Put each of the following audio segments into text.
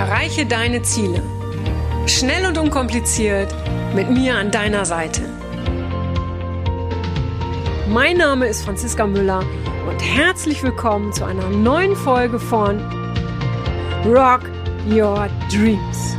Erreiche deine Ziele. Schnell und unkompliziert mit mir an deiner Seite. Mein Name ist Franziska Müller und herzlich willkommen zu einer neuen Folge von Rock Your Dreams.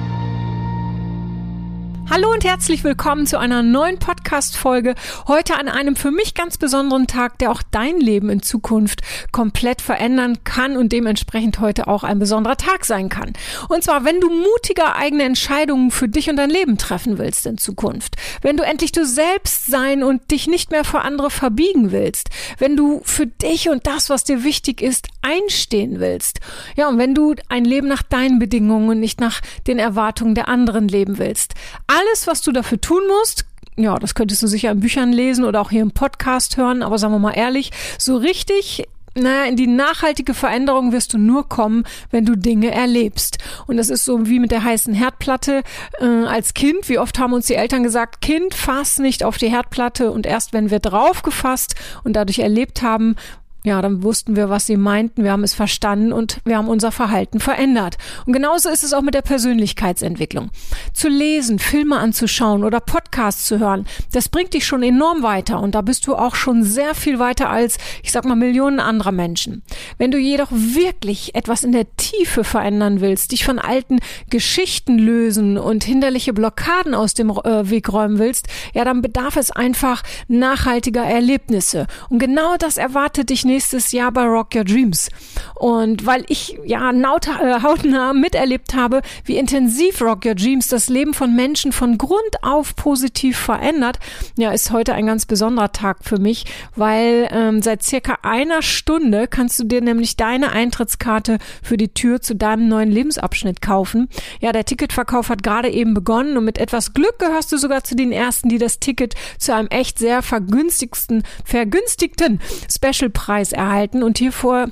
Hallo und herzlich willkommen zu einer neuen Podcast-Folge. Heute an einem für mich ganz besonderen Tag, der auch dein Leben in Zukunft komplett verändern kann und dementsprechend heute auch ein besonderer Tag sein kann. Und zwar, wenn du mutiger eigene Entscheidungen für dich und dein Leben treffen willst in Zukunft. Wenn du endlich du selbst sein und dich nicht mehr vor andere verbiegen willst. Wenn du für dich und das, was dir wichtig ist, einstehen willst. Ja, und wenn du ein Leben nach deinen Bedingungen und nicht nach den Erwartungen der anderen leben willst alles, was du dafür tun musst, ja, das könntest du sicher in Büchern lesen oder auch hier im Podcast hören, aber sagen wir mal ehrlich, so richtig naja, in die nachhaltige Veränderung wirst du nur kommen, wenn du Dinge erlebst. Und das ist so wie mit der heißen Herdplatte äh, als Kind. Wie oft haben uns die Eltern gesagt, Kind, fass nicht auf die Herdplatte. Und erst wenn wir drauf gefasst und dadurch erlebt haben, ja, dann wussten wir, was sie meinten, wir haben es verstanden und wir haben unser Verhalten verändert. Und genauso ist es auch mit der Persönlichkeitsentwicklung. Zu lesen, Filme anzuschauen oder Podcasts zu hören, das bringt dich schon enorm weiter und da bist du auch schon sehr viel weiter als, ich sag mal, Millionen anderer Menschen. Wenn du jedoch wirklich etwas in der Tiefe verändern willst, dich von alten Geschichten lösen und hinderliche Blockaden aus dem äh, Weg räumen willst, ja, dann bedarf es einfach nachhaltiger Erlebnisse. Und genau das erwartet dich nächstes Jahr bei Rock Your Dreams. Und weil ich ja äh, hautnah miterlebt habe, wie intensiv Rock Your Dreams das Leben von Menschen von Grund auf positiv verändert, ja, ist heute ein ganz besonderer Tag für mich, weil ähm, seit circa einer Stunde kannst du dir nämlich deine Eintrittskarte für die Tür zu deinem neuen Lebensabschnitt kaufen. Ja, der Ticketverkauf hat gerade eben begonnen und mit etwas Glück gehörst du sogar zu den ersten, die das Ticket zu einem echt sehr vergünstigsten, vergünstigten Specialpreis Preis erhalten und hiervor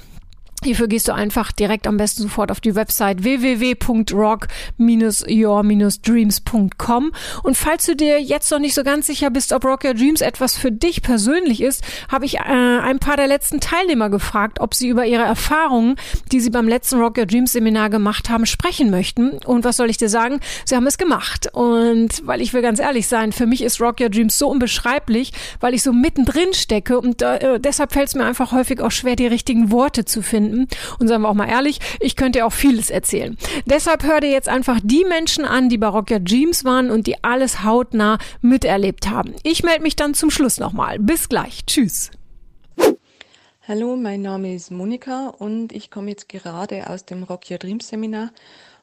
Hierfür gehst du einfach direkt am besten sofort auf die Website www.rock-your-dreams.com und falls du dir jetzt noch nicht so ganz sicher bist, ob Rock Your Dreams etwas für dich persönlich ist, habe ich äh, ein paar der letzten Teilnehmer gefragt, ob sie über ihre Erfahrungen, die sie beim letzten Rock Your Dreams Seminar gemacht haben, sprechen möchten. Und was soll ich dir sagen? Sie haben es gemacht. Und weil ich will ganz ehrlich sein, für mich ist Rock Your Dreams so unbeschreiblich, weil ich so mittendrin stecke und äh, deshalb fällt es mir einfach häufig auch schwer, die richtigen Worte zu finden finden. Und sagen wir auch mal ehrlich, ich könnte auch vieles erzählen. Deshalb hör dir jetzt einfach die Menschen an, die bei Rock Dreams waren und die alles hautnah miterlebt haben. Ich melde mich dann zum Schluss nochmal. Bis gleich. Tschüss. Hallo, mein Name ist Monika und ich komme jetzt gerade aus dem Rock Your Dreams Seminar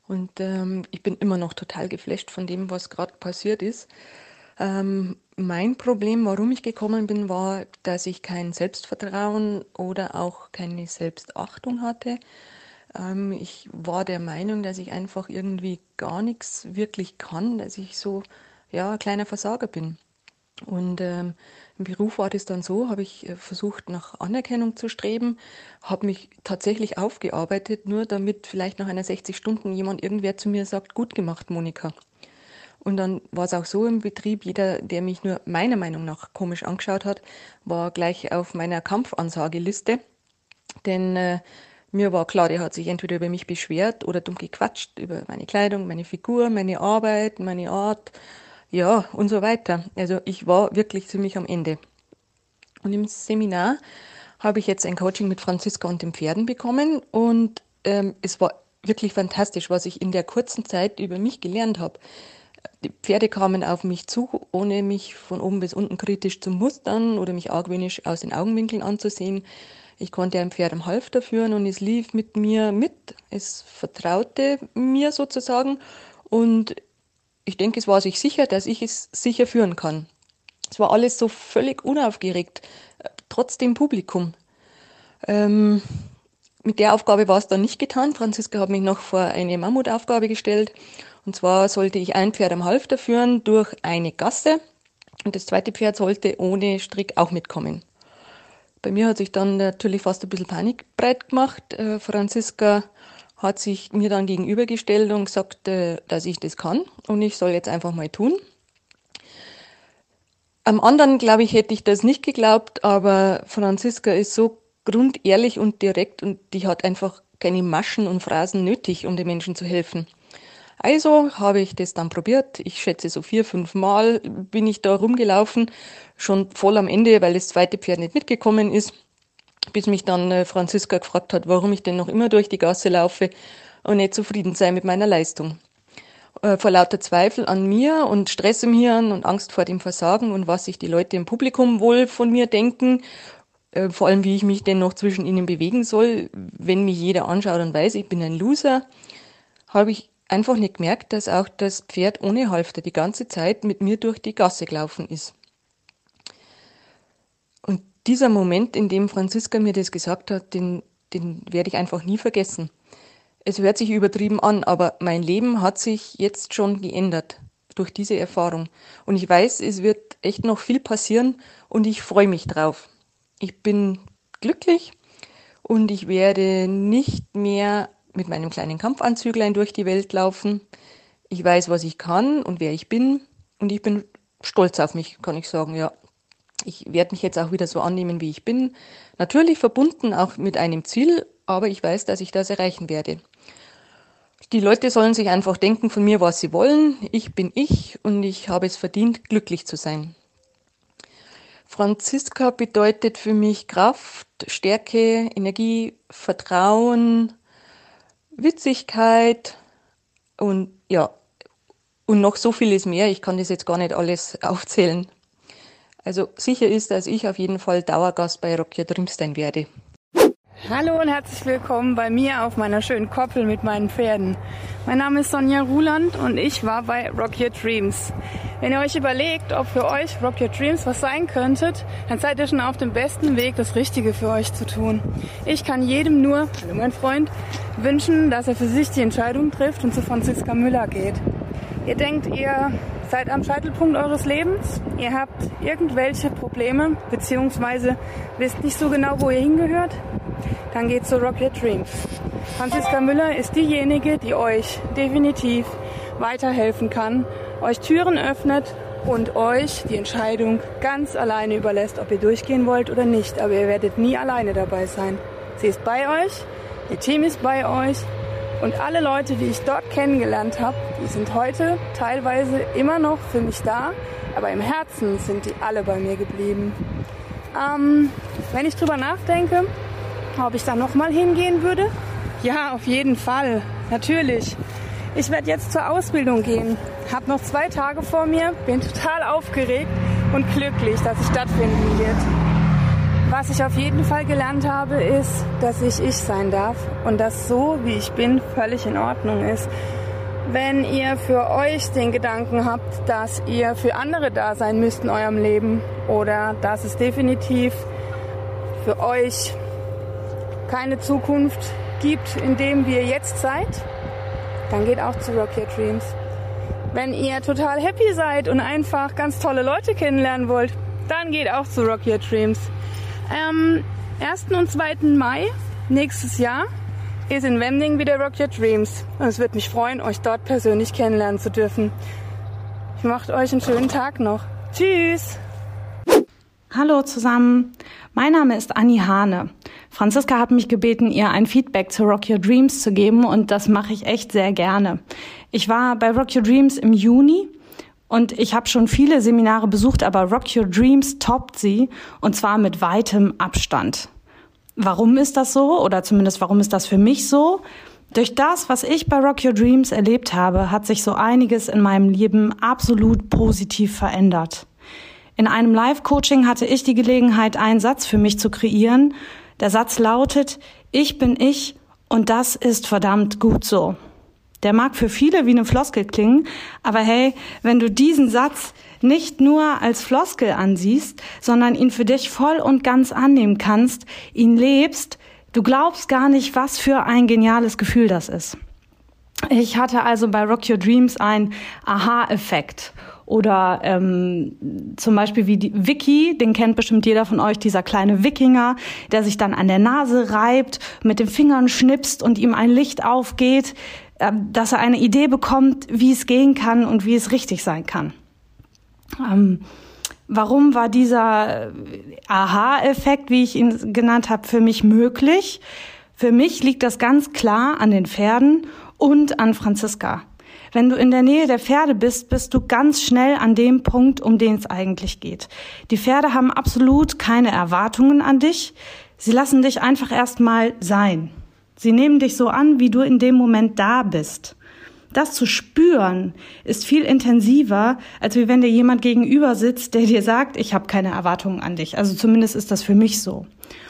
und ähm, ich bin immer noch total geflasht von dem, was gerade passiert ist. Ähm, mein Problem, warum ich gekommen bin, war, dass ich kein Selbstvertrauen oder auch keine Selbstachtung hatte. Ähm, ich war der Meinung, dass ich einfach irgendwie gar nichts wirklich kann, dass ich so ja, ein kleiner Versager bin. Und ähm, im Beruf war das dann so, habe ich äh, versucht, nach Anerkennung zu streben, habe mich tatsächlich aufgearbeitet, nur damit vielleicht nach einer 60 Stunden jemand irgendwer zu mir sagt, gut gemacht, Monika. Und dann war es auch so im Betrieb, jeder, der mich nur meiner Meinung nach komisch angeschaut hat, war gleich auf meiner Kampfansageliste. Denn äh, mir war klar, der hat sich entweder über mich beschwert oder dumm gequatscht, über meine Kleidung, meine Figur, meine Arbeit, meine Art, ja, und so weiter. Also ich war wirklich ziemlich am Ende. Und im Seminar habe ich jetzt ein Coaching mit Franziska und den Pferden bekommen und ähm, es war wirklich fantastisch, was ich in der kurzen Zeit über mich gelernt habe. Die Pferde kamen auf mich zu, ohne mich von oben bis unten kritisch zu mustern oder mich argwöhnisch aus den Augenwinkeln anzusehen. Ich konnte ein Pferd am Halfter führen und es lief mit mir mit. Es vertraute mir sozusagen und ich denke, es war sich sicher, dass ich es sicher führen kann. Es war alles so völlig unaufgeregt, trotz dem Publikum. Ähm, mit der Aufgabe war es dann nicht getan. Franziska hat mich noch vor eine Mammutaufgabe gestellt und zwar sollte ich ein Pferd am Halfter führen durch eine Gasse und das zweite Pferd sollte ohne Strick auch mitkommen. Bei mir hat sich dann natürlich fast ein bisschen Panik breit gemacht. Äh, Franziska hat sich mir dann gegenübergestellt und gesagt, äh, dass ich das kann und ich soll jetzt einfach mal tun. Am anderen, glaube ich, hätte ich das nicht geglaubt, aber Franziska ist so grundehrlich und direkt und die hat einfach keine Maschen und Phrasen nötig, um den Menschen zu helfen. Also habe ich das dann probiert. Ich schätze so vier, fünf Mal bin ich da rumgelaufen, schon voll am Ende, weil das zweite Pferd nicht mitgekommen ist, bis mich dann äh, Franziska gefragt hat, warum ich denn noch immer durch die Gasse laufe und nicht zufrieden sei mit meiner Leistung. Äh, vor lauter Zweifel an mir und Stress im Hirn und Angst vor dem Versagen und was sich die Leute im Publikum wohl von mir denken, äh, vor allem wie ich mich denn noch zwischen ihnen bewegen soll, wenn mich jeder anschaut und weiß, ich bin ein Loser, habe ich einfach nicht gemerkt, dass auch das Pferd ohne Halfter die ganze Zeit mit mir durch die Gasse gelaufen ist. Und dieser Moment, in dem Franziska mir das gesagt hat, den, den werde ich einfach nie vergessen. Es hört sich übertrieben an, aber mein Leben hat sich jetzt schon geändert durch diese Erfahrung. Und ich weiß, es wird echt noch viel passieren und ich freue mich drauf. Ich bin glücklich und ich werde nicht mehr mit meinem kleinen Kampfanzüglein durch die Welt laufen. Ich weiß, was ich kann und wer ich bin und ich bin stolz auf mich, kann ich sagen, ja. Ich werde mich jetzt auch wieder so annehmen, wie ich bin. Natürlich verbunden auch mit einem Ziel, aber ich weiß, dass ich das erreichen werde. Die Leute sollen sich einfach denken von mir, was sie wollen. Ich bin ich und ich habe es verdient, glücklich zu sein. Franziska bedeutet für mich Kraft, Stärke, Energie, Vertrauen, Witzigkeit und ja, und noch so vieles mehr. Ich kann das jetzt gar nicht alles aufzählen. Also sicher ist, dass ich auf jeden Fall Dauergast bei Rock Your Dreams sein werde. Hallo und herzlich willkommen bei mir auf meiner schönen Koppel mit meinen Pferden. Mein Name ist Sonja Ruland und ich war bei Rock Your Dreams. Wenn ihr euch überlegt, ob für euch Rock Your Dreams was sein könntet, dann seid ihr schon auf dem besten Weg, das Richtige für euch zu tun. Ich kann jedem nur, hallo mein Freund, wünschen, dass er für sich die Entscheidung trifft und zu Franziska Müller geht. Ihr denkt, ihr seid am Scheitelpunkt eures Lebens, ihr habt irgendwelche Probleme, beziehungsweise wisst nicht so genau, wo ihr hingehört, dann geht zu Rocket Dreams. Franziska Müller ist diejenige, die euch definitiv weiterhelfen kann, euch Türen öffnet und euch die Entscheidung ganz alleine überlässt, ob ihr durchgehen wollt oder nicht. Aber ihr werdet nie alleine dabei sein. Sie ist bei euch, Team ist bei euch und alle Leute, die ich dort kennengelernt habe, die sind heute teilweise immer noch für mich da, aber im Herzen sind die alle bei mir geblieben. Ähm, wenn ich drüber nachdenke, ob ich da nochmal hingehen würde? Ja, auf jeden Fall. Natürlich. Ich werde jetzt zur Ausbildung gehen. Hab noch zwei Tage vor mir, bin total aufgeregt und glücklich, dass es stattfinden wird. Was ich auf jeden Fall gelernt habe, ist, dass ich ich sein darf und dass so, wie ich bin, völlig in Ordnung ist. Wenn ihr für euch den Gedanken habt, dass ihr für andere da sein müsst in eurem Leben oder dass es definitiv für euch keine Zukunft gibt, in dem wir jetzt seid, dann geht auch zu Rock Your Dreams. Wenn ihr total happy seid und einfach ganz tolle Leute kennenlernen wollt, dann geht auch zu Rock Your Dreams. Am 1. und 2. Mai nächstes Jahr ist in Wending wieder Rock Your Dreams. Und es wird mich freuen, euch dort persönlich kennenlernen zu dürfen. Ich macht euch einen schönen Tag noch. Tschüss! Hallo zusammen, mein Name ist Anni Hane. Franziska hat mich gebeten, ihr ein Feedback zu Rock Your Dreams zu geben und das mache ich echt sehr gerne. Ich war bei Rock Your Dreams im Juni und ich habe schon viele Seminare besucht, aber Rock Your Dreams toppt sie und zwar mit weitem Abstand. Warum ist das so oder zumindest warum ist das für mich so? Durch das, was ich bei Rock Your Dreams erlebt habe, hat sich so einiges in meinem Leben absolut positiv verändert. In einem Live-Coaching hatte ich die Gelegenheit, einen Satz für mich zu kreieren. Der Satz lautet, ich bin ich und das ist verdammt gut so. Der mag für viele wie eine Floskel klingen, aber hey, wenn du diesen Satz nicht nur als Floskel ansiehst, sondern ihn für dich voll und ganz annehmen kannst, ihn lebst, du glaubst gar nicht, was für ein geniales Gefühl das ist. Ich hatte also bei Rock Your Dreams einen Aha-Effekt oder ähm, zum Beispiel wie die Vicky, den kennt bestimmt jeder von euch, dieser kleine Wikinger, der sich dann an der Nase reibt, mit den Fingern schnipst und ihm ein Licht aufgeht, äh, dass er eine Idee bekommt, wie es gehen kann und wie es richtig sein kann. Ähm, warum war dieser Aha-Effekt, wie ich ihn genannt habe, für mich möglich? Für mich liegt das ganz klar an den Pferden und an Franziska. Wenn du in der Nähe der Pferde bist, bist du ganz schnell an dem Punkt, um den es eigentlich geht. Die Pferde haben absolut keine Erwartungen an dich. Sie lassen dich einfach erstmal sein. Sie nehmen dich so an, wie du in dem Moment da bist. Das zu spüren ist viel intensiver, als wie wenn dir jemand gegenüber sitzt, der dir sagt, ich habe keine Erwartungen an dich. Also zumindest ist das für mich so.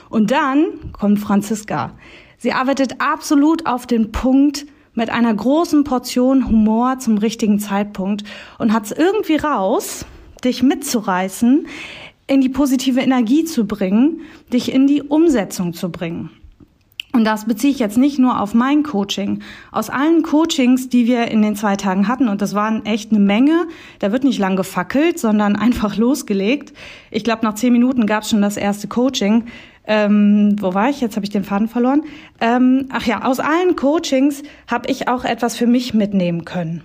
Und dann kommt Franziska. Sie arbeitet absolut auf den Punkt mit einer großen Portion Humor zum richtigen Zeitpunkt und hat es irgendwie raus, dich mitzureißen, in die positive Energie zu bringen, dich in die Umsetzung zu bringen. Und das beziehe ich jetzt nicht nur auf mein Coaching. Aus allen Coachings, die wir in den zwei Tagen hatten, und das waren echt eine Menge, da wird nicht lang gefackelt, sondern einfach losgelegt. Ich glaube, nach zehn Minuten gab es schon das erste Coaching. Ähm, wo war ich? Jetzt habe ich den Faden verloren. Ähm, ach ja, aus allen Coachings habe ich auch etwas für mich mitnehmen können.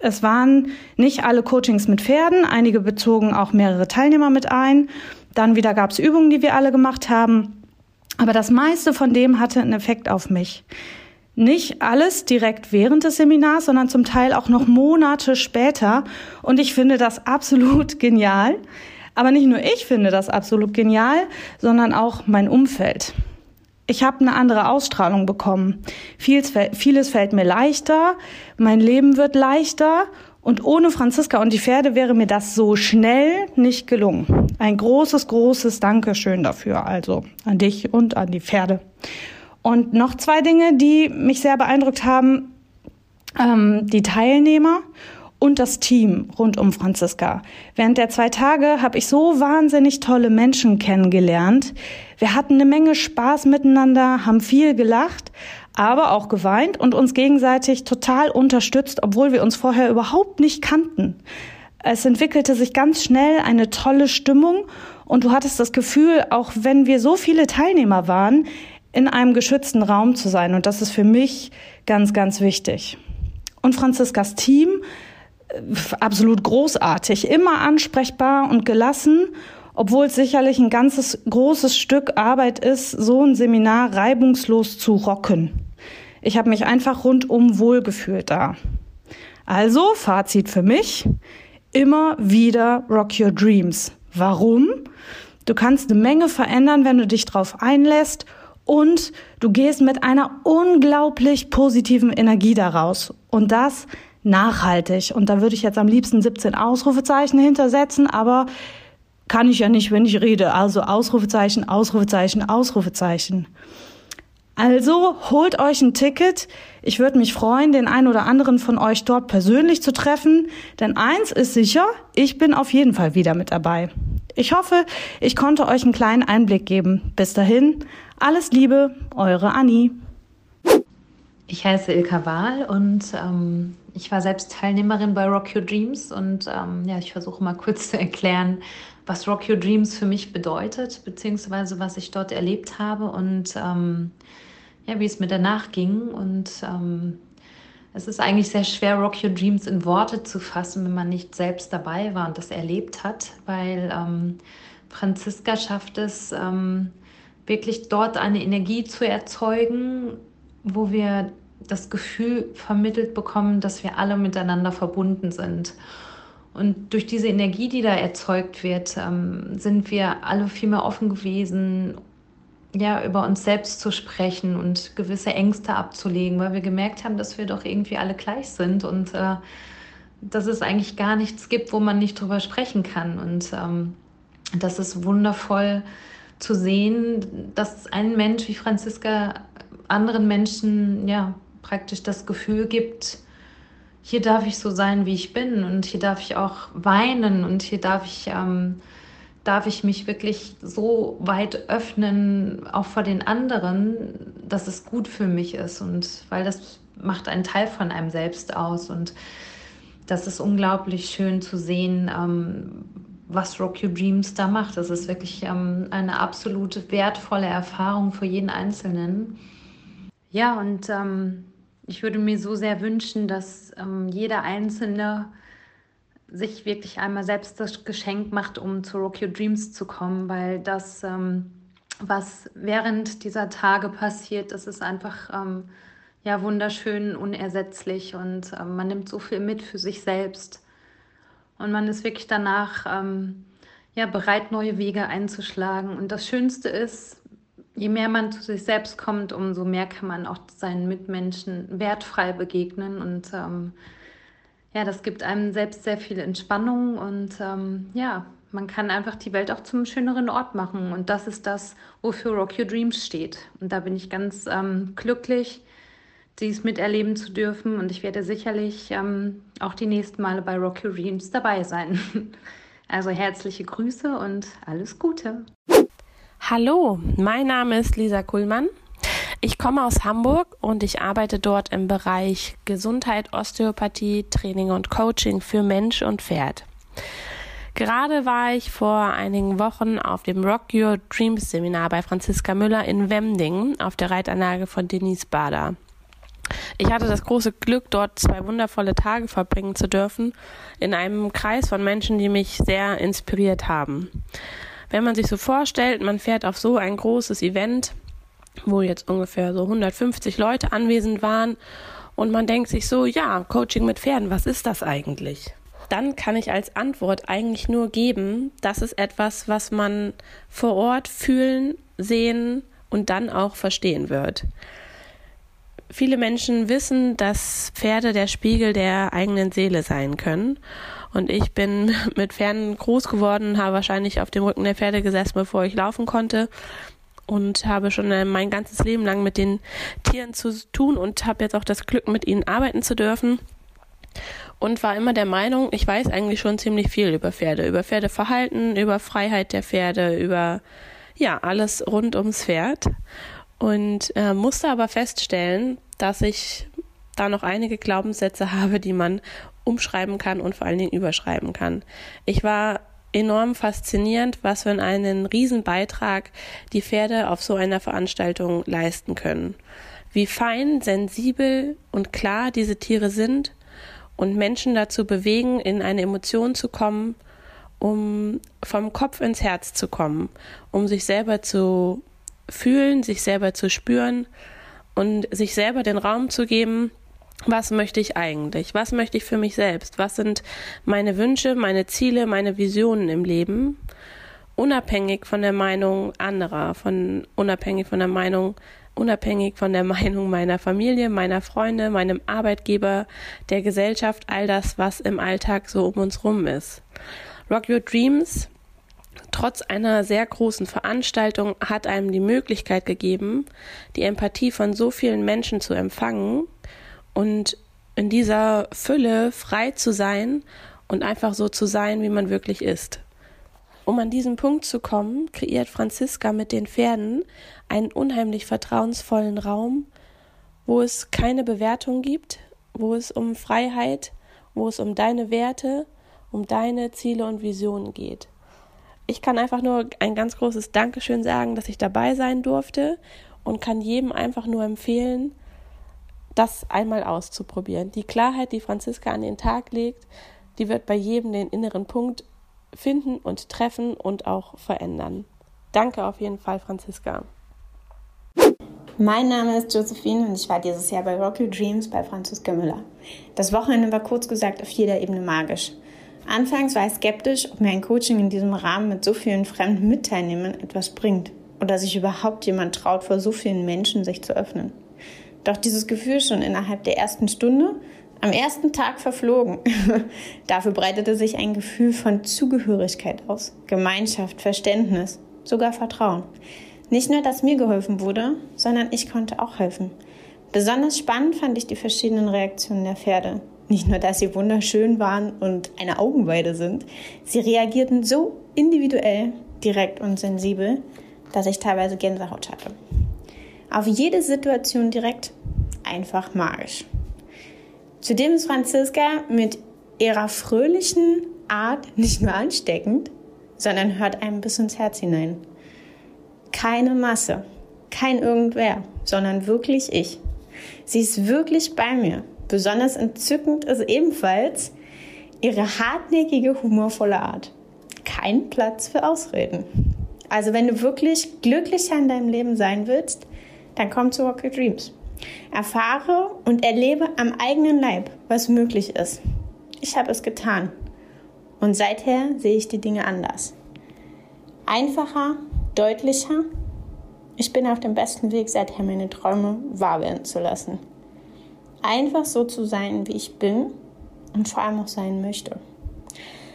Es waren nicht alle Coachings mit Pferden, einige bezogen auch mehrere Teilnehmer mit ein. Dann wieder gab es Übungen, die wir alle gemacht haben. Aber das meiste von dem hatte einen Effekt auf mich. Nicht alles direkt während des Seminars, sondern zum Teil auch noch Monate später. Und ich finde das absolut genial. Aber nicht nur ich finde das absolut genial, sondern auch mein Umfeld. Ich habe eine andere Ausstrahlung bekommen. Vieles, vieles fällt mir leichter, mein Leben wird leichter und ohne Franziska und die Pferde wäre mir das so schnell nicht gelungen. Ein großes, großes Dankeschön dafür, also an dich und an die Pferde. Und noch zwei Dinge, die mich sehr beeindruckt haben. Ähm, die Teilnehmer und das Team rund um Franziska. Während der zwei Tage habe ich so wahnsinnig tolle Menschen kennengelernt. Wir hatten eine Menge Spaß miteinander, haben viel gelacht, aber auch geweint und uns gegenseitig total unterstützt, obwohl wir uns vorher überhaupt nicht kannten. Es entwickelte sich ganz schnell eine tolle Stimmung und du hattest das Gefühl, auch wenn wir so viele Teilnehmer waren, in einem geschützten Raum zu sein. Und das ist für mich ganz, ganz wichtig. Und Franziskas Team absolut großartig, immer ansprechbar und gelassen, obwohl es sicherlich ein ganzes großes Stück Arbeit ist, so ein Seminar reibungslos zu rocken. Ich habe mich einfach rundum wohlgefühlt da. Also, Fazit für mich, immer wieder Rock Your Dreams. Warum? Du kannst eine Menge verändern, wenn du dich drauf einlässt und du gehst mit einer unglaublich positiven Energie daraus. Und das nachhaltig. Und da würde ich jetzt am liebsten 17 Ausrufezeichen hintersetzen, aber kann ich ja nicht, wenn ich rede. Also Ausrufezeichen, Ausrufezeichen, Ausrufezeichen. Also holt euch ein Ticket. Ich würde mich freuen, den einen oder anderen von euch dort persönlich zu treffen. Denn eins ist sicher, ich bin auf jeden Fall wieder mit dabei. Ich hoffe, ich konnte euch einen kleinen Einblick geben. Bis dahin, alles Liebe, eure Annie. Ich heiße Ilka Wahl und ähm, ich war selbst Teilnehmerin bei Rock Your Dreams und ähm, ja, ich versuche mal kurz zu erklären, was Rock Your Dreams für mich bedeutet, beziehungsweise was ich dort erlebt habe und ähm, ja, wie es mir danach ging. Und ähm, es ist eigentlich sehr schwer, Rock Your Dreams in Worte zu fassen, wenn man nicht selbst dabei war und das erlebt hat, weil ähm, Franziska schafft es, ähm, wirklich dort eine Energie zu erzeugen, wo wir das Gefühl vermittelt bekommen, dass wir alle miteinander verbunden sind. Und durch diese Energie, die da erzeugt wird, ähm, sind wir alle viel mehr offen gewesen, ja, über uns selbst zu sprechen und gewisse Ängste abzulegen, weil wir gemerkt haben, dass wir doch irgendwie alle gleich sind und äh, dass es eigentlich gar nichts gibt, wo man nicht drüber sprechen kann. Und ähm, das ist wundervoll zu sehen, dass ein Mensch wie Franziska anderen Menschen ja praktisch das Gefühl gibt, hier darf ich so sein, wie ich bin und hier darf ich auch weinen und hier darf ich, ähm, darf ich mich wirklich so weit öffnen, auch vor den anderen, dass es gut für mich ist und weil das macht einen Teil von einem selbst aus und das ist unglaublich schön zu sehen, ähm, was Rock Your Dreams da macht. Das ist wirklich ähm, eine absolut wertvolle Erfahrung für jeden Einzelnen. Ja, und ähm, ich würde mir so sehr wünschen, dass ähm, jeder Einzelne sich wirklich einmal selbst das Geschenk macht, um zu Rock Your Dreams zu kommen, weil das, ähm, was während dieser Tage passiert, das ist einfach ähm, ja wunderschön, unersetzlich und ähm, man nimmt so viel mit für sich selbst. Und man ist wirklich danach ähm, ja, bereit, neue Wege einzuschlagen. Und das Schönste ist, je mehr man zu sich selbst kommt, umso mehr kann man auch seinen Mitmenschen wertfrei begegnen. Und ähm, ja, das gibt einem selbst sehr viel Entspannung und ähm, ja, man kann einfach die Welt auch zum schöneren Ort machen. Und das ist das, wofür Rock Your Dreams steht. Und da bin ich ganz ähm, glücklich, dies miterleben zu dürfen. Und ich werde sicherlich ähm, auch die nächsten Male bei Rock Your Dreams dabei sein. Also herzliche Grüße und alles Gute. Hallo, mein Name ist Lisa Kuhlmann. Ich komme aus Hamburg und ich arbeite dort im Bereich Gesundheit, Osteopathie, Training und Coaching für Mensch und Pferd. Gerade war ich vor einigen Wochen auf dem Rock Your Dreams Seminar bei Franziska Müller in Wemdingen auf der Reitanlage von Denise Bader. Ich hatte das große Glück, dort zwei wundervolle Tage verbringen zu dürfen, in einem Kreis von Menschen, die mich sehr inspiriert haben. Wenn man sich so vorstellt, man fährt auf so ein großes Event, wo jetzt ungefähr so 150 Leute anwesend waren und man denkt sich so, ja, Coaching mit Pferden, was ist das eigentlich? Dann kann ich als Antwort eigentlich nur geben, das ist etwas, was man vor Ort fühlen, sehen und dann auch verstehen wird. Viele Menschen wissen, dass Pferde der Spiegel der eigenen Seele sein können. Und ich bin mit Pferden groß geworden, habe wahrscheinlich auf dem Rücken der Pferde gesessen, bevor ich laufen konnte. Und habe schon äh, mein ganzes Leben lang mit den Tieren zu tun und habe jetzt auch das Glück, mit ihnen arbeiten zu dürfen. Und war immer der Meinung, ich weiß eigentlich schon ziemlich viel über Pferde, über Pferdeverhalten, über Freiheit der Pferde, über ja, alles rund ums Pferd und äh, musste aber feststellen, dass ich da noch einige Glaubenssätze habe, die man umschreiben kann und vor allen Dingen überschreiben kann. Ich war enorm faszinierend, was für einen Riesenbeitrag die Pferde auf so einer Veranstaltung leisten können. Wie fein, sensibel und klar diese Tiere sind und Menschen dazu bewegen, in eine Emotion zu kommen, um vom Kopf ins Herz zu kommen, um sich selber zu fühlen, sich selber zu spüren und sich selber den Raum zu geben, was möchte ich eigentlich? Was möchte ich für mich selbst? Was sind meine Wünsche, meine Ziele, meine Visionen im Leben? Unabhängig von der Meinung anderer, von unabhängig von der Meinung, unabhängig von der Meinung meiner Familie, meiner Freunde, meinem Arbeitgeber, der Gesellschaft, all das, was im Alltag so um uns rum ist. Rock Your Dreams trotz einer sehr großen Veranstaltung hat einem die Möglichkeit gegeben, die Empathie von so vielen Menschen zu empfangen und in dieser Fülle frei zu sein und einfach so zu sein, wie man wirklich ist. Um an diesen Punkt zu kommen, kreiert Franziska mit den Pferden einen unheimlich vertrauensvollen Raum, wo es keine Bewertung gibt, wo es um Freiheit, wo es um deine Werte, um deine Ziele und Visionen geht ich kann einfach nur ein ganz großes Dankeschön sagen, dass ich dabei sein durfte und kann jedem einfach nur empfehlen, das einmal auszuprobieren. Die Klarheit, die Franziska an den Tag legt, die wird bei jedem den inneren Punkt finden und treffen und auch verändern. Danke auf jeden Fall, Franziska. Mein Name ist Josephine und ich war dieses Jahr bei Rocky Dreams bei Franziska Müller. Das Wochenende war kurz gesagt auf jeder Ebene magisch. Anfangs war ich skeptisch, ob mir ein Coaching in diesem Rahmen mit so vielen fremden Mitteilnehmern etwas bringt oder sich überhaupt jemand traut, vor so vielen Menschen sich zu öffnen. Doch dieses Gefühl schon innerhalb der ersten Stunde, am ersten Tag verflogen. Dafür breitete sich ein Gefühl von Zugehörigkeit aus, Gemeinschaft, Verständnis, sogar Vertrauen. Nicht nur, dass mir geholfen wurde, sondern ich konnte auch helfen. Besonders spannend fand ich die verschiedenen Reaktionen der Pferde, nicht nur, dass sie wunderschön waren und eine Augenweide sind, sie reagierten so individuell, direkt und sensibel, dass ich teilweise Gänsehaut hatte. Auf jede Situation direkt einfach magisch. Zudem ist Franziska mit ihrer fröhlichen Art nicht nur ansteckend, sondern hört einem bis ins Herz hinein. Keine Masse, kein irgendwer, sondern wirklich ich. Sie ist wirklich bei mir Besonders entzückend ist ebenfalls ihre hartnäckige, humorvolle Art. Kein Platz für Ausreden. Also wenn du wirklich glücklicher in deinem Leben sein willst, dann komm zu Rocket Dreams. Erfahre und erlebe am eigenen Leib, was möglich ist. Ich habe es getan. Und seither sehe ich die Dinge anders. Einfacher, deutlicher. Ich bin auf dem besten Weg, seither meine Träume wahr werden zu lassen. Einfach so zu sein, wie ich bin und vor allem auch sein möchte.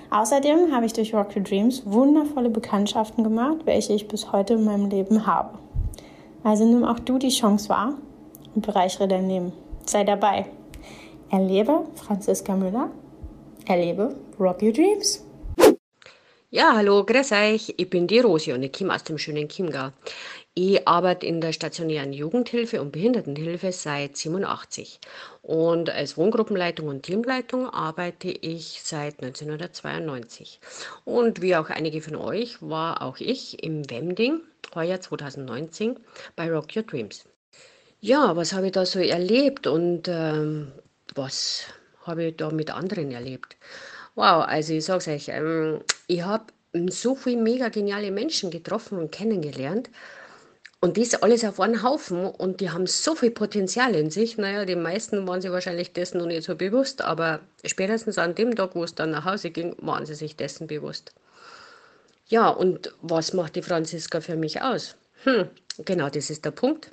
Außerdem habe ich durch Rock Your Dreams wundervolle Bekanntschaften gemacht, welche ich bis heute in meinem Leben habe. Also nimm auch du die Chance wahr und bereichere dein Leben. Sei dabei. Erlebe Franziska Müller. Erlebe Rock Your Dreams. Ja, hallo, grüß euch. Ich bin die Rosi und ich komme aus dem schönen Chiemgau. Ich arbeite in der stationären Jugendhilfe und Behindertenhilfe seit 87. Und als Wohngruppenleitung und Teamleitung arbeite ich seit 1992. Und wie auch einige von euch war auch ich im Wemding, heuer 2019, bei Rock Your Dreams. Ja, was habe ich da so erlebt und ähm, was habe ich da mit anderen erlebt? Wow, also ich sage es euch, ähm, ich habe so viele mega geniale Menschen getroffen und kennengelernt. Und das alles auf einen Haufen und die haben so viel Potenzial in sich. Naja, die meisten waren sich wahrscheinlich dessen noch nicht so bewusst, aber spätestens an dem Tag, wo es dann nach Hause ging, waren sie sich dessen bewusst. Ja, und was macht die Franziska für mich aus? Hm, genau das ist der Punkt,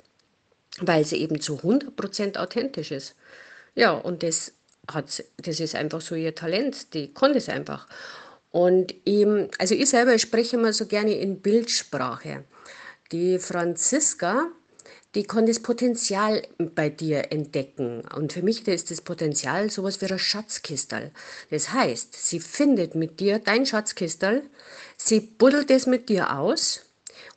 weil sie eben zu 100% authentisch ist. Ja, und das, hat, das ist einfach so ihr Talent, die konnte es einfach. Und eben, also ich selber spreche immer so gerne in Bildsprache. Die Franziska, die kann das Potenzial bei dir entdecken. Und für mich ist das Potenzial sowas wie ein Schatzkistel. Das heißt, sie findet mit dir dein Schatzkistel, sie buddelt es mit dir aus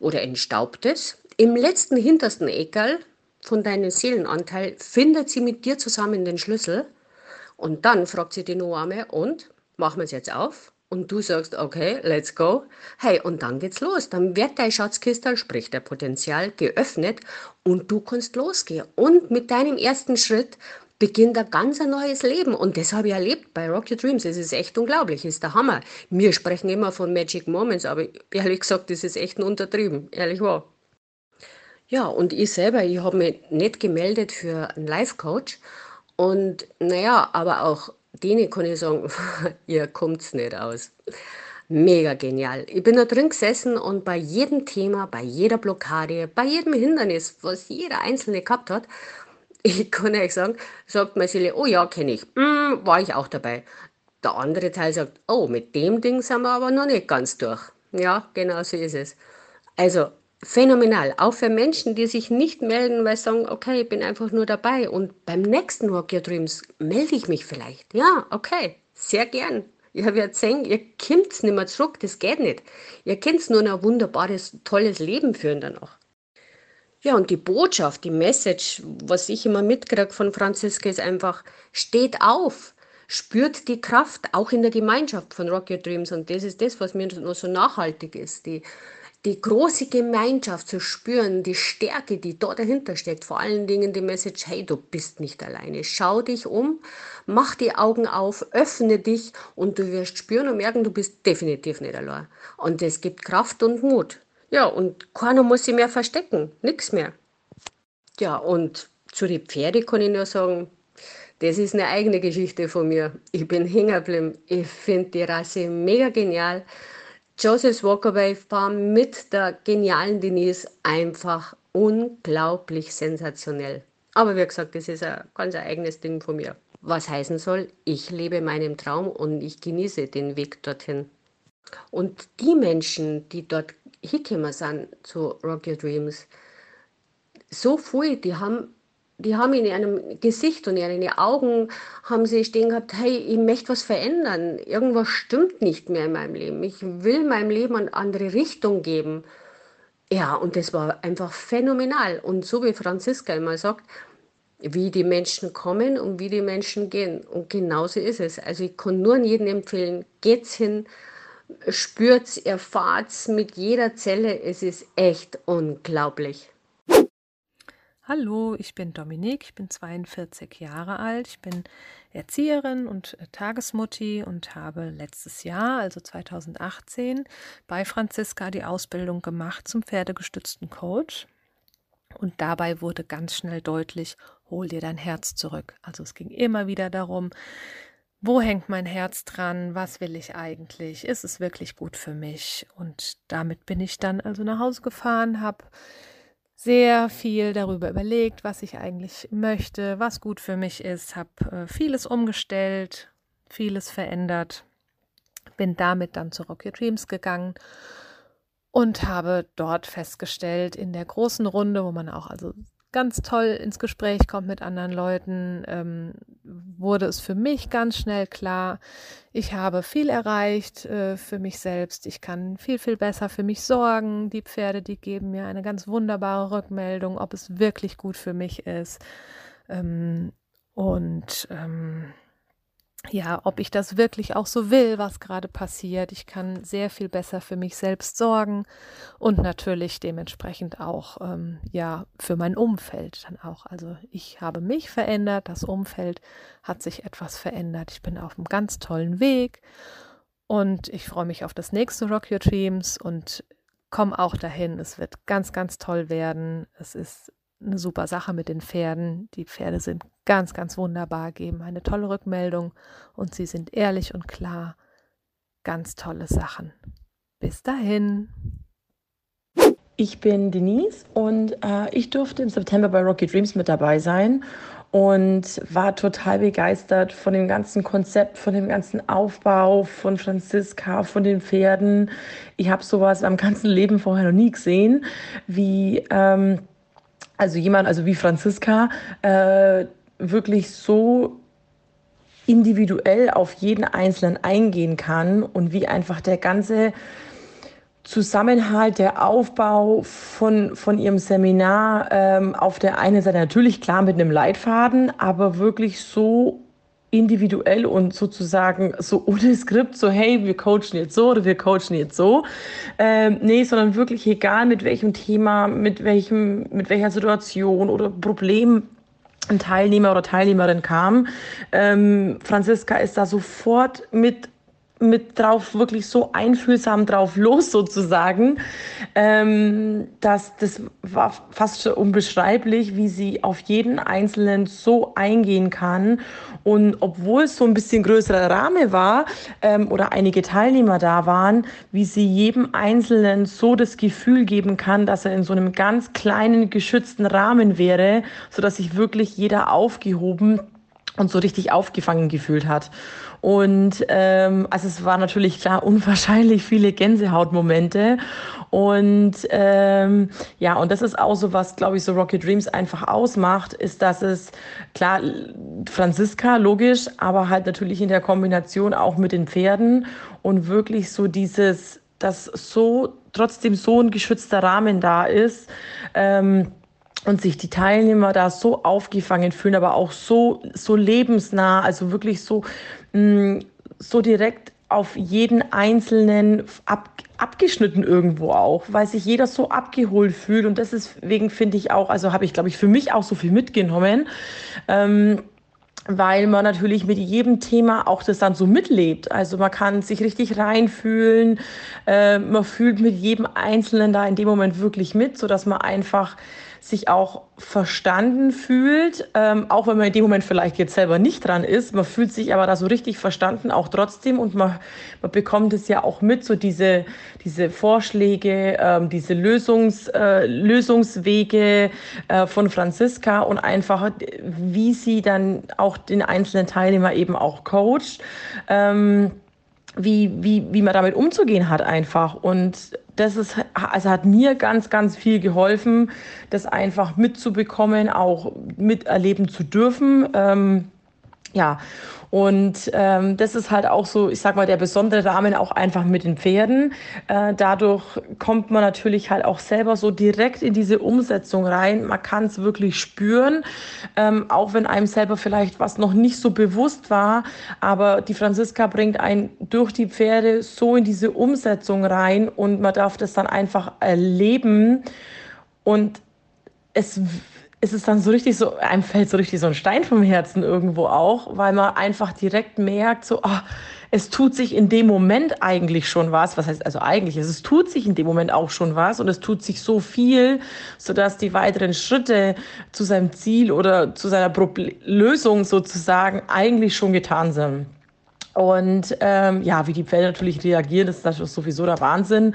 oder entstaubt es. Im letzten hintersten Eckerl von deinem Seelenanteil findet sie mit dir zusammen den Schlüssel. Und dann fragt sie die Noame, und machen wir es jetzt auf? Und du sagst, okay, let's go. Hey, und dann geht's los. Dann wird dein Schatzkistel, sprich der Potenzial, geöffnet und du kannst losgehen. Und mit deinem ersten Schritt beginnt ein ganz neues Leben. Und das habe ich erlebt bei Rock Your Dreams. Es ist echt unglaublich, es ist der Hammer. Wir sprechen immer von Magic Moments, aber ehrlich gesagt, das ist echt ein untertrieben, ehrlich wahr. Ja, und ich selber, ich habe mich nicht gemeldet für einen Life-Coach. Und naja, aber auch denen kann ich sagen, ihr kommt's nicht aus. Mega genial. Ich bin da drin gesessen und bei jedem Thema, bei jeder Blockade, bei jedem Hindernis, was jeder Einzelne gehabt hat, ich kann euch sagen, sagt meine Seele, oh ja, kenne ich, mm, war ich auch dabei. Der andere Teil sagt, oh, mit dem Ding sind wir aber noch nicht ganz durch. Ja, genau so ist es. Also phänomenal. Auch für Menschen, die sich nicht melden, weil sie sagen, okay, ich bin einfach nur dabei und beim nächsten Rock Your Dreams melde ich mich vielleicht. Ja, okay, sehr gern. Ich habe ja gesehen, ihr kommt nicht mehr zurück, das geht nicht. Ihr könnt nur ein wunderbares, tolles Leben führen danach. Ja, und die Botschaft, die Message, was ich immer mitkriege von Franziska, ist einfach, steht auf, spürt die Kraft, auch in der Gemeinschaft von Rock Your Dreams. Und das ist das, was mir noch so nachhaltig ist. Die, die große Gemeinschaft zu spüren, die Stärke, die dort dahinter steckt, vor allen Dingen die Message, hey, du bist nicht alleine. Schau dich um, mach die Augen auf, öffne dich und du wirst spüren und merken, du bist definitiv nicht allein. Und es gibt Kraft und Mut. Ja, und keiner muss sich mehr verstecken, nichts mehr. Ja, und zu den Pferden kann ich nur sagen, das ist eine eigene Geschichte von mir. Ich bin hängen. Ich finde die Rasse mega genial. Joseph Walkerway Farm mit der genialen Denise einfach unglaublich sensationell. Aber wie gesagt, das ist ein ganz eigenes Ding von mir. Was heißen soll, ich lebe meinem Traum und ich genieße den Weg dorthin. Und die Menschen, die dort hingekommen sind zu Rock Your Dreams, so viel, die haben die haben in ihrem Gesicht und in ihren Augen haben sie stehen gehabt, hey, ich möchte was verändern. Irgendwas stimmt nicht mehr in meinem Leben. Ich will meinem Leben eine andere Richtung geben. Ja, und das war einfach phänomenal. Und so wie Franziska immer sagt, wie die Menschen kommen und wie die Menschen gehen. Und genauso ist es. Also ich kann nur an jeden empfehlen, geht's hin, spürt's, erfahrt's mit jeder Zelle. Es ist echt unglaublich. Hallo, ich bin Dominique, ich bin 42 Jahre alt, ich bin Erzieherin und äh, Tagesmutti und habe letztes Jahr, also 2018, bei Franziska die Ausbildung gemacht zum pferdegestützten Coach. Und dabei wurde ganz schnell deutlich, hol dir dein Herz zurück. Also es ging immer wieder darum, wo hängt mein Herz dran? Was will ich eigentlich? Ist es wirklich gut für mich? Und damit bin ich dann also nach Hause gefahren, habe sehr viel darüber überlegt, was ich eigentlich möchte, was gut für mich ist, habe äh, vieles umgestellt, vieles verändert, bin damit dann zu Rock Your Dreams gegangen und habe dort festgestellt, in der großen Runde, wo man auch also ganz toll ins Gespräch kommt mit anderen Leuten, ähm, wurde es für mich ganz schnell klar, ich habe viel erreicht äh, für mich selbst, ich kann viel, viel besser für mich sorgen. Die Pferde, die geben mir eine ganz wunderbare Rückmeldung, ob es wirklich gut für mich ist. Ähm, und ähm, ja, ob ich das wirklich auch so will, was gerade passiert. Ich kann sehr viel besser für mich selbst sorgen und natürlich dementsprechend auch ähm, ja für mein Umfeld dann auch. Also ich habe mich verändert, das Umfeld hat sich etwas verändert. Ich bin auf einem ganz tollen Weg und ich freue mich auf das nächste Rock Your Dreams und komme auch dahin. Es wird ganz, ganz toll werden. Es ist eine super Sache mit den Pferden. Die Pferde sind ganz, ganz wunderbar, geben eine tolle Rückmeldung und sie sind ehrlich und klar. Ganz tolle Sachen. Bis dahin. Ich bin Denise und äh, ich durfte im September bei Rocky Dreams mit dabei sein und war total begeistert von dem ganzen Konzept, von dem ganzen Aufbau, von Franziska, von den Pferden. Ich habe sowas am ganzen Leben vorher noch nie gesehen, wie ähm, also jemand, also wie Franziska, äh, wirklich so individuell auf jeden Einzelnen eingehen kann und wie einfach der ganze Zusammenhalt, der Aufbau von, von ihrem Seminar ähm, auf der einen Seite natürlich klar mit einem Leitfaden, aber wirklich so individuell und sozusagen so ohne Skript, so hey, wir coachen jetzt so oder wir coachen jetzt so. Ähm, nee, sondern wirklich egal mit welchem Thema, mit welchem, mit welcher Situation oder Problem ein Teilnehmer oder Teilnehmerin kam. Ähm, Franziska ist da sofort mit mit drauf, wirklich so einfühlsam drauf los sozusagen, ähm, dass das war fast schon unbeschreiblich, wie sie auf jeden Einzelnen so eingehen kann. Und obwohl es so ein bisschen größerer Rahmen war ähm, oder einige Teilnehmer da waren, wie sie jedem Einzelnen so das Gefühl geben kann, dass er in so einem ganz kleinen geschützten Rahmen wäre, so dass sich wirklich jeder aufgehoben und so richtig aufgefangen gefühlt hat. Und ähm, also es war natürlich klar unwahrscheinlich viele Gänsehautmomente. Und ähm, ja, und das ist auch so, was, glaube ich, so Rocket Dreams einfach ausmacht, ist, dass es, klar, Franziska, logisch, aber halt natürlich in der Kombination auch mit den Pferden und wirklich so dieses, dass so trotzdem so ein geschützter Rahmen da ist. Ähm, und sich die Teilnehmer da so aufgefangen fühlen, aber auch so, so lebensnah, also wirklich so, so direkt auf jeden Einzelnen ab, abgeschnitten irgendwo auch, weil sich jeder so abgeholt fühlt. Und deswegen finde ich auch, also habe ich, glaube ich, für mich auch so viel mitgenommen. Ähm, weil man natürlich mit jedem Thema auch das dann so mitlebt. Also man kann sich richtig reinfühlen, äh, man fühlt mit jedem Einzelnen da in dem Moment wirklich mit, so dass man einfach sich auch verstanden fühlt, ähm, auch wenn man in dem Moment vielleicht jetzt selber nicht dran ist. Man fühlt sich aber da so richtig verstanden, auch trotzdem. Und man, man bekommt es ja auch mit, so diese, diese Vorschläge, ähm, diese Lösungs, äh, Lösungswege äh, von Franziska und einfach, wie sie dann auch den einzelnen Teilnehmer eben auch coacht. Ähm, wie, wie, wie man damit umzugehen hat einfach. Und das ist, also hat mir ganz, ganz viel geholfen, das einfach mitzubekommen, auch miterleben zu dürfen. Ähm, ja, und ähm, das ist halt auch so, ich sag mal, der besondere Rahmen auch einfach mit den Pferden. Äh, dadurch kommt man natürlich halt auch selber so direkt in diese Umsetzung rein. Man kann es wirklich spüren, ähm, auch wenn einem selber vielleicht was noch nicht so bewusst war. Aber die Franziska bringt einen durch die Pferde so in diese Umsetzung rein und man darf das dann einfach erleben. Und es ist es dann so richtig so, einem fällt so richtig so ein Stein vom Herzen irgendwo auch, weil man einfach direkt merkt, so, oh, es tut sich in dem Moment eigentlich schon was. Was heißt also eigentlich? Es tut sich in dem Moment auch schon was und es tut sich so viel, sodass die weiteren Schritte zu seinem Ziel oder zu seiner Lösung sozusagen eigentlich schon getan sind. Und ähm, ja, wie die Pferde natürlich reagieren, ist das sowieso der Wahnsinn.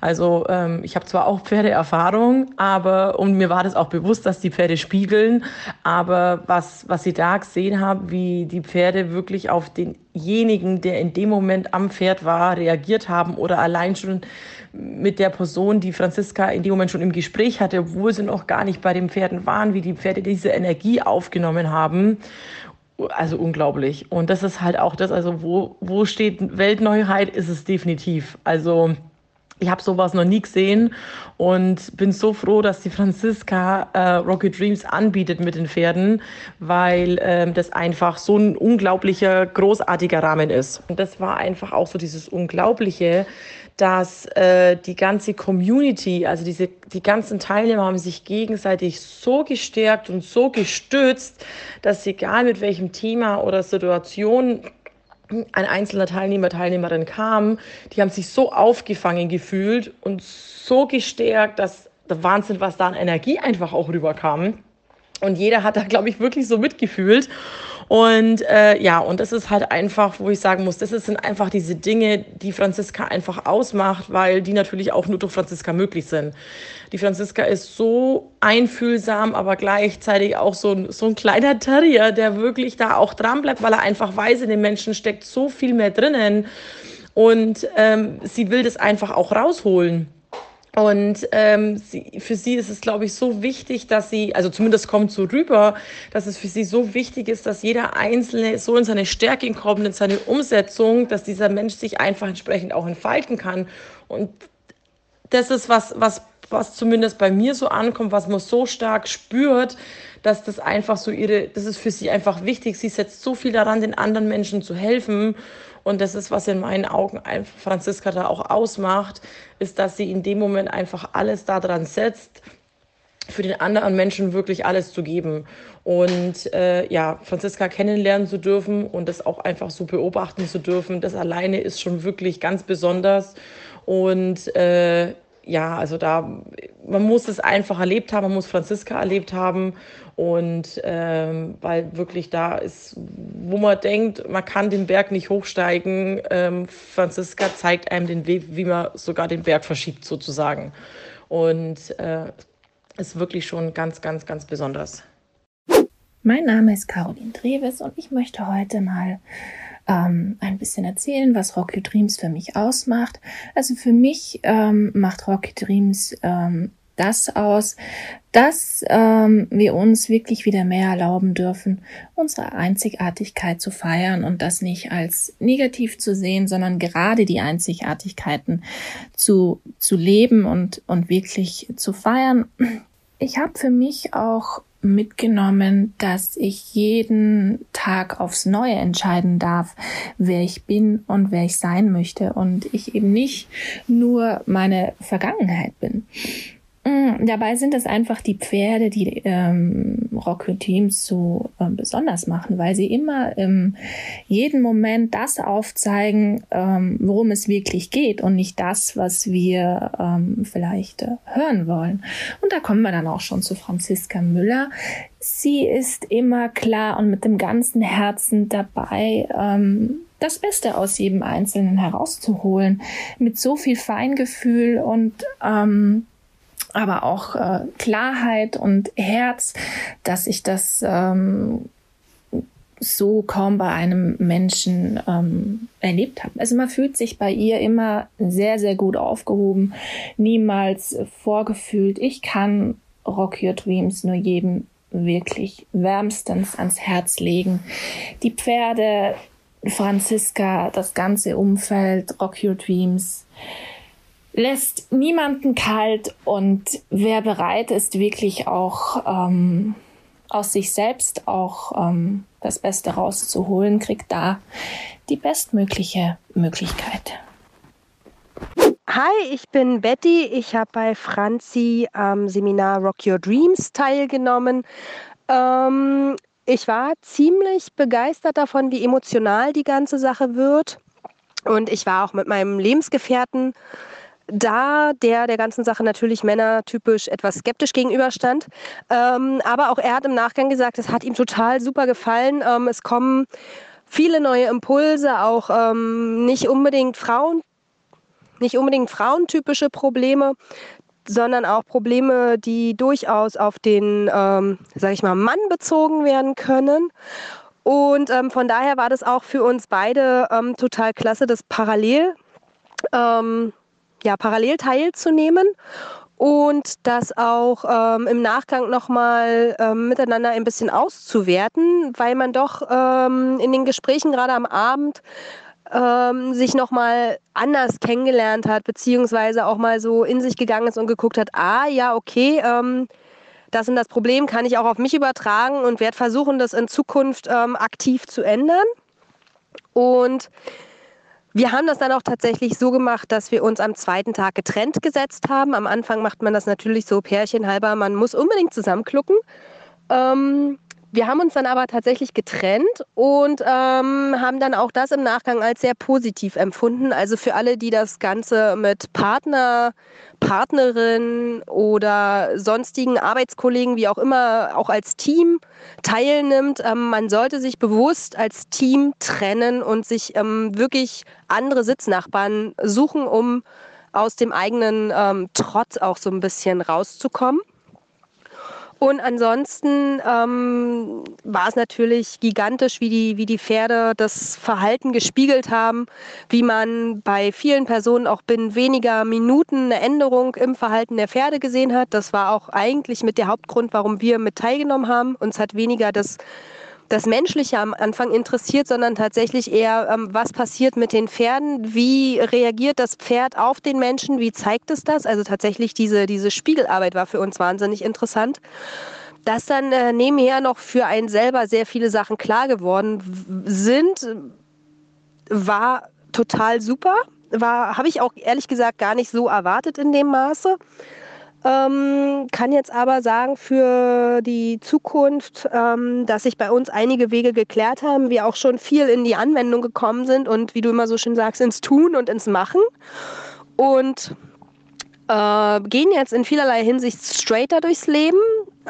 Also ähm, ich habe zwar auch Pferdeerfahrung, aber und mir war das auch bewusst, dass die Pferde spiegeln. Aber was, was ich da gesehen habe, wie die Pferde wirklich auf denjenigen, der in dem Moment am Pferd war, reagiert haben oder allein schon mit der Person, die Franziska in dem Moment schon im Gespräch hatte, obwohl sie noch gar nicht bei den Pferden waren, wie die Pferde diese Energie aufgenommen haben also unglaublich. Und das ist halt auch das, also wo, wo steht Weltneuheit, ist es definitiv. Also ich habe sowas noch nie gesehen und bin so froh, dass die Franziska äh, Rocket Dreams anbietet mit den Pferden, weil ähm, das einfach so ein unglaublicher, großartiger Rahmen ist. Und das war einfach auch so dieses Unglaubliche, dass äh, die ganze Community, also diese, die ganzen Teilnehmer haben sich gegenseitig so gestärkt und so gestützt, dass egal mit welchem Thema oder Situation ein einzelner Teilnehmer, Teilnehmerin kam, die haben sich so aufgefangen gefühlt und so gestärkt, dass der Wahnsinn, was da an Energie einfach auch rüberkam. Und jeder hat da, glaube ich, wirklich so mitgefühlt. Und äh, ja, und das ist halt einfach, wo ich sagen muss, das sind einfach diese Dinge, die Franziska einfach ausmacht, weil die natürlich auch nur durch Franziska möglich sind. Die Franziska ist so einfühlsam, aber gleichzeitig auch so ein, so ein kleiner Terrier, der wirklich da auch dran bleibt, weil er einfach weiß, in den Menschen steckt so viel mehr drinnen. Und ähm, sie will das einfach auch rausholen. Und ähm, sie, für sie ist es, glaube ich, so wichtig, dass sie, also zumindest kommt so rüber, dass es für sie so wichtig ist, dass jeder Einzelne so in seine Stärke kommt, in seine Umsetzung, dass dieser Mensch sich einfach entsprechend auch entfalten kann. Und das ist was, was, was zumindest bei mir so ankommt, was man so stark spürt, dass das einfach so ihre, das ist für sie einfach wichtig. Sie setzt so viel daran, den anderen Menschen zu helfen. Und das ist, was in meinen Augen einfach Franziska da auch ausmacht, ist, dass sie in dem Moment einfach alles daran setzt, für den anderen Menschen wirklich alles zu geben. Und äh, ja, Franziska kennenlernen zu dürfen und das auch einfach so beobachten zu dürfen, das alleine ist schon wirklich ganz besonders. Und äh, ja, also da, man muss es einfach erlebt haben, man muss Franziska erlebt haben und ähm, weil wirklich da ist, wo man denkt, man kann den Berg nicht hochsteigen, ähm, Franziska zeigt einem den Weg, wie man sogar den Berg verschiebt sozusagen. Und äh, ist wirklich schon ganz, ganz, ganz besonders. Mein Name ist Caroline Dreves und ich möchte heute mal ähm, ein bisschen erzählen, was Rocky Dreams für mich ausmacht. Also für mich ähm, macht Rocky Dreams ähm, das aus, dass ähm, wir uns wirklich wieder mehr erlauben dürfen, unsere Einzigartigkeit zu feiern und das nicht als negativ zu sehen, sondern gerade die Einzigartigkeiten zu, zu leben und, und wirklich zu feiern. Ich habe für mich auch mitgenommen, dass ich jeden Tag aufs Neue entscheiden darf, wer ich bin und wer ich sein möchte und ich eben nicht nur meine Vergangenheit bin. Mm, dabei sind es einfach die Pferde, die ähm, Rocket Teams so ähm, besonders machen, weil sie immer ähm, jeden Moment das aufzeigen, ähm, worum es wirklich geht und nicht das, was wir ähm, vielleicht äh, hören wollen. Und da kommen wir dann auch schon zu Franziska Müller. Sie ist immer klar und mit dem ganzen Herzen dabei, ähm, das Beste aus jedem Einzelnen herauszuholen, mit so viel Feingefühl und ähm, aber auch äh, Klarheit und Herz, dass ich das ähm, so kaum bei einem Menschen ähm, erlebt habe. Also man fühlt sich bei ihr immer sehr, sehr gut aufgehoben, niemals vorgefühlt. Ich kann Rock Your Dreams nur jedem wirklich wärmstens ans Herz legen. Die Pferde, Franziska, das ganze Umfeld, Rock Your Dreams, lässt niemanden kalt und wer bereit ist, wirklich auch ähm, aus sich selbst auch ähm, das Beste rauszuholen, kriegt da die bestmögliche Möglichkeit. Hi, ich bin Betty. Ich habe bei Franzi am Seminar Rock Your Dreams teilgenommen. Ähm, ich war ziemlich begeistert davon, wie emotional die ganze Sache wird. Und ich war auch mit meinem Lebensgefährten da, der der ganzen Sache natürlich männertypisch etwas skeptisch gegenüberstand. Ähm, aber auch er hat im Nachgang gesagt, es hat ihm total super gefallen. Ähm, es kommen viele neue Impulse, auch ähm, nicht unbedingt Frauen, nicht unbedingt frauentypische Probleme, sondern auch Probleme, die durchaus auf den, ähm, sag ich mal, Mann bezogen werden können. Und ähm, von daher war das auch für uns beide ähm, total klasse, das parallel, ähm, ja, parallel teilzunehmen und das auch ähm, im Nachgang nochmal ähm, miteinander ein bisschen auszuwerten, weil man doch ähm, in den Gesprächen gerade am Abend ähm, sich nochmal anders kennengelernt hat, beziehungsweise auch mal so in sich gegangen ist und geguckt hat, ah ja, okay, ähm, das und das Problem kann ich auch auf mich übertragen und werde versuchen, das in Zukunft ähm, aktiv zu ändern. Und wir haben das dann auch tatsächlich so gemacht, dass wir uns am zweiten Tag getrennt gesetzt haben. Am Anfang macht man das natürlich so pärchenhalber, man muss unbedingt zusammenklucken. Ähm, wir haben uns dann aber tatsächlich getrennt und ähm, haben dann auch das im Nachgang als sehr positiv empfunden. Also für alle, die das Ganze mit Partner, Partnerin oder sonstigen Arbeitskollegen, wie auch immer, auch als Team teilnimmt, ähm, man sollte sich bewusst als Team trennen und sich ähm, wirklich andere Sitznachbarn suchen, um aus dem eigenen ähm, Trotz auch so ein bisschen rauszukommen. Und ansonsten ähm, war es natürlich gigantisch, wie die, wie die Pferde das Verhalten gespiegelt haben, wie man bei vielen Personen auch binnen weniger Minuten eine Änderung im Verhalten der Pferde gesehen hat. Das war auch eigentlich mit der Hauptgrund, warum wir mit teilgenommen haben. Uns hat weniger das das Menschliche am Anfang interessiert, sondern tatsächlich eher, ähm, was passiert mit den Pferden, wie reagiert das Pferd auf den Menschen, wie zeigt es das? Also tatsächlich diese, diese Spiegelarbeit war für uns wahnsinnig interessant. Dass dann äh, nebenher noch für einen selber sehr viele Sachen klar geworden sind, war total super. War, habe ich auch ehrlich gesagt gar nicht so erwartet in dem Maße. Ähm, kann jetzt aber sagen für die Zukunft, ähm, dass sich bei uns einige Wege geklärt haben, wir auch schon viel in die Anwendung gekommen sind und wie du immer so schön sagst, ins Tun und ins Machen. Und äh, gehen jetzt in vielerlei Hinsicht straighter durchs Leben,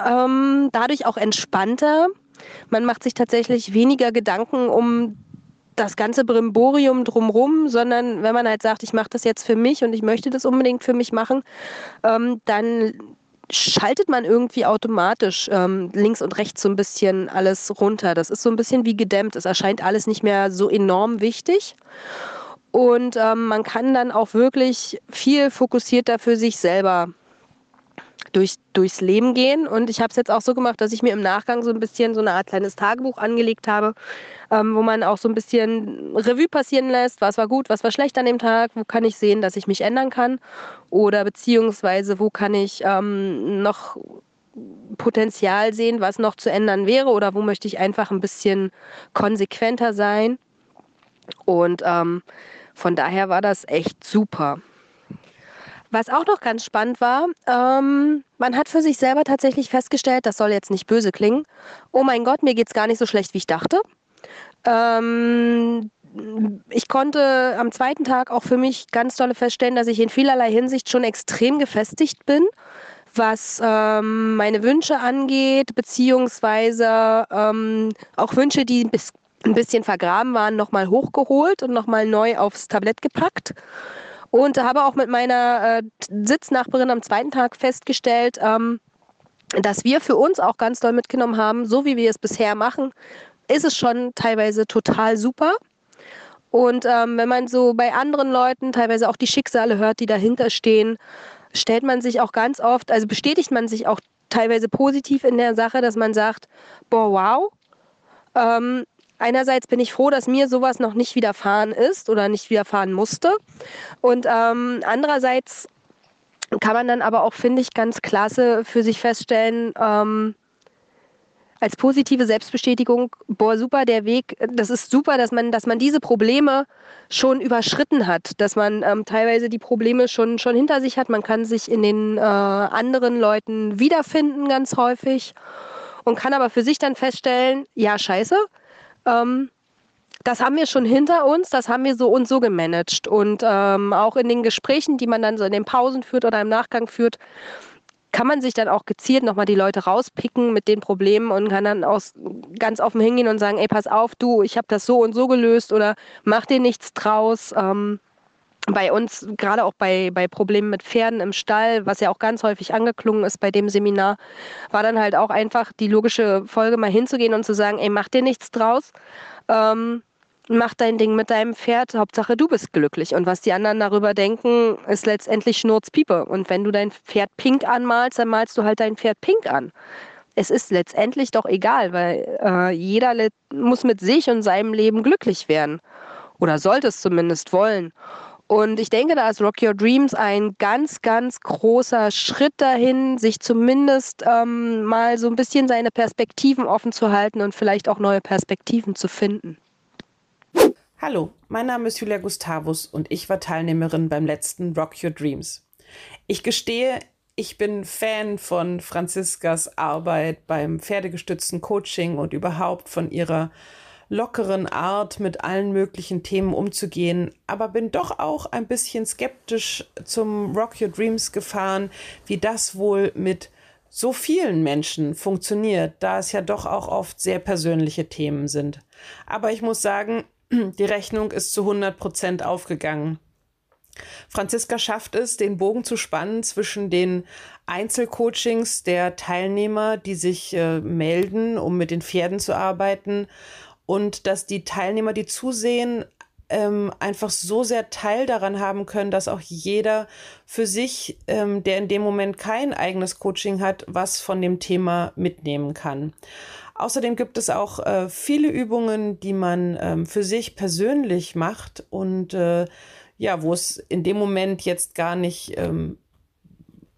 ähm, dadurch auch entspannter. Man macht sich tatsächlich weniger Gedanken um das ganze Brimborium drumrum, sondern wenn man halt sagt, ich mache das jetzt für mich und ich möchte das unbedingt für mich machen, ähm, dann schaltet man irgendwie automatisch ähm, links und rechts so ein bisschen alles runter. Das ist so ein bisschen wie gedämmt. Es erscheint alles nicht mehr so enorm wichtig. Und ähm, man kann dann auch wirklich viel fokussierter für sich selber durch, durchs Leben gehen. Und ich habe es jetzt auch so gemacht, dass ich mir im Nachgang so ein bisschen so eine Art kleines Tagebuch angelegt habe, ähm, wo man auch so ein bisschen Revue passieren lässt, was war gut, was war schlecht an dem Tag, wo kann ich sehen, dass ich mich ändern kann oder beziehungsweise wo kann ich ähm, noch Potenzial sehen, was noch zu ändern wäre oder wo möchte ich einfach ein bisschen konsequenter sein. Und ähm, von daher war das echt super. Was auch noch ganz spannend war, ähm, man hat für sich selber tatsächlich festgestellt, das soll jetzt nicht böse klingen, oh mein Gott, mir geht es gar nicht so schlecht, wie ich dachte. Ähm, ich konnte am zweiten Tag auch für mich ganz dolle feststellen, dass ich in vielerlei Hinsicht schon extrem gefestigt bin, was ähm, meine Wünsche angeht, beziehungsweise ähm, auch Wünsche, die ein bisschen vergraben waren, nochmal hochgeholt und nochmal neu aufs Tablett gepackt. Und habe auch mit meiner äh, Sitznachbarin am zweiten Tag festgestellt, ähm, dass wir für uns auch ganz doll mitgenommen haben, so wie wir es bisher machen, ist es schon teilweise total super. Und ähm, wenn man so bei anderen Leuten teilweise auch die Schicksale hört, die dahinter stehen, stellt man sich auch ganz oft, also bestätigt man sich auch teilweise positiv in der Sache, dass man sagt, boah, wow, ähm, einerseits bin ich froh, dass mir sowas noch nicht widerfahren ist oder nicht widerfahren musste. Und ähm, andererseits kann man dann aber auch, finde ich, ganz klasse für sich feststellen, ähm, als positive Selbstbestätigung, boah, super, der Weg, das ist super, dass man, dass man diese Probleme schon überschritten hat, dass man ähm, teilweise die Probleme schon, schon hinter sich hat. Man kann sich in den äh, anderen Leuten wiederfinden, ganz häufig, und kann aber für sich dann feststellen, ja, scheiße, ähm, das haben wir schon hinter uns, das haben wir so und so gemanagt. Und ähm, auch in den Gesprächen, die man dann so in den Pausen führt oder im Nachgang führt, kann man sich dann auch gezielt nochmal die Leute rauspicken mit den Problemen und kann dann aus, ganz offen hingehen und sagen, ey, pass auf, du, ich habe das so und so gelöst oder mach dir nichts draus. Ähm, bei uns, gerade auch bei, bei Problemen mit Pferden im Stall, was ja auch ganz häufig angeklungen ist bei dem Seminar, war dann halt auch einfach die logische Folge, mal hinzugehen und zu sagen, ey, mach dir nichts draus. Ähm, mach dein Ding mit deinem Pferd, Hauptsache du bist glücklich. Und was die anderen darüber denken, ist letztendlich Schnurzpiepe. Und wenn du dein Pferd pink anmalst, dann malst du halt dein Pferd pink an. Es ist letztendlich doch egal, weil äh, jeder muss mit sich und seinem Leben glücklich werden. Oder sollte es zumindest wollen. Und ich denke, da ist Rock Your Dreams ein ganz, ganz großer Schritt dahin, sich zumindest ähm, mal so ein bisschen seine Perspektiven offen zu halten und vielleicht auch neue Perspektiven zu finden. Hallo, mein Name ist Julia Gustavus und ich war Teilnehmerin beim letzten Rock Your Dreams. Ich gestehe, ich bin Fan von Franziskas Arbeit beim pferdegestützten Coaching und überhaupt von ihrer lockeren Art, mit allen möglichen Themen umzugehen, aber bin doch auch ein bisschen skeptisch zum Rock Your Dreams gefahren, wie das wohl mit so vielen Menschen funktioniert, da es ja doch auch oft sehr persönliche Themen sind. Aber ich muss sagen, die Rechnung ist zu 100 Prozent aufgegangen. Franziska schafft es, den Bogen zu spannen zwischen den Einzelcoachings der Teilnehmer, die sich äh, melden, um mit den Pferden zu arbeiten, und dass die Teilnehmer, die zusehen, ähm, einfach so sehr Teil daran haben können, dass auch jeder für sich, ähm, der in dem Moment kein eigenes Coaching hat, was von dem Thema mitnehmen kann. Außerdem gibt es auch äh, viele Übungen, die man ähm, für sich persönlich macht und äh, ja, wo es in dem Moment jetzt gar nicht ähm,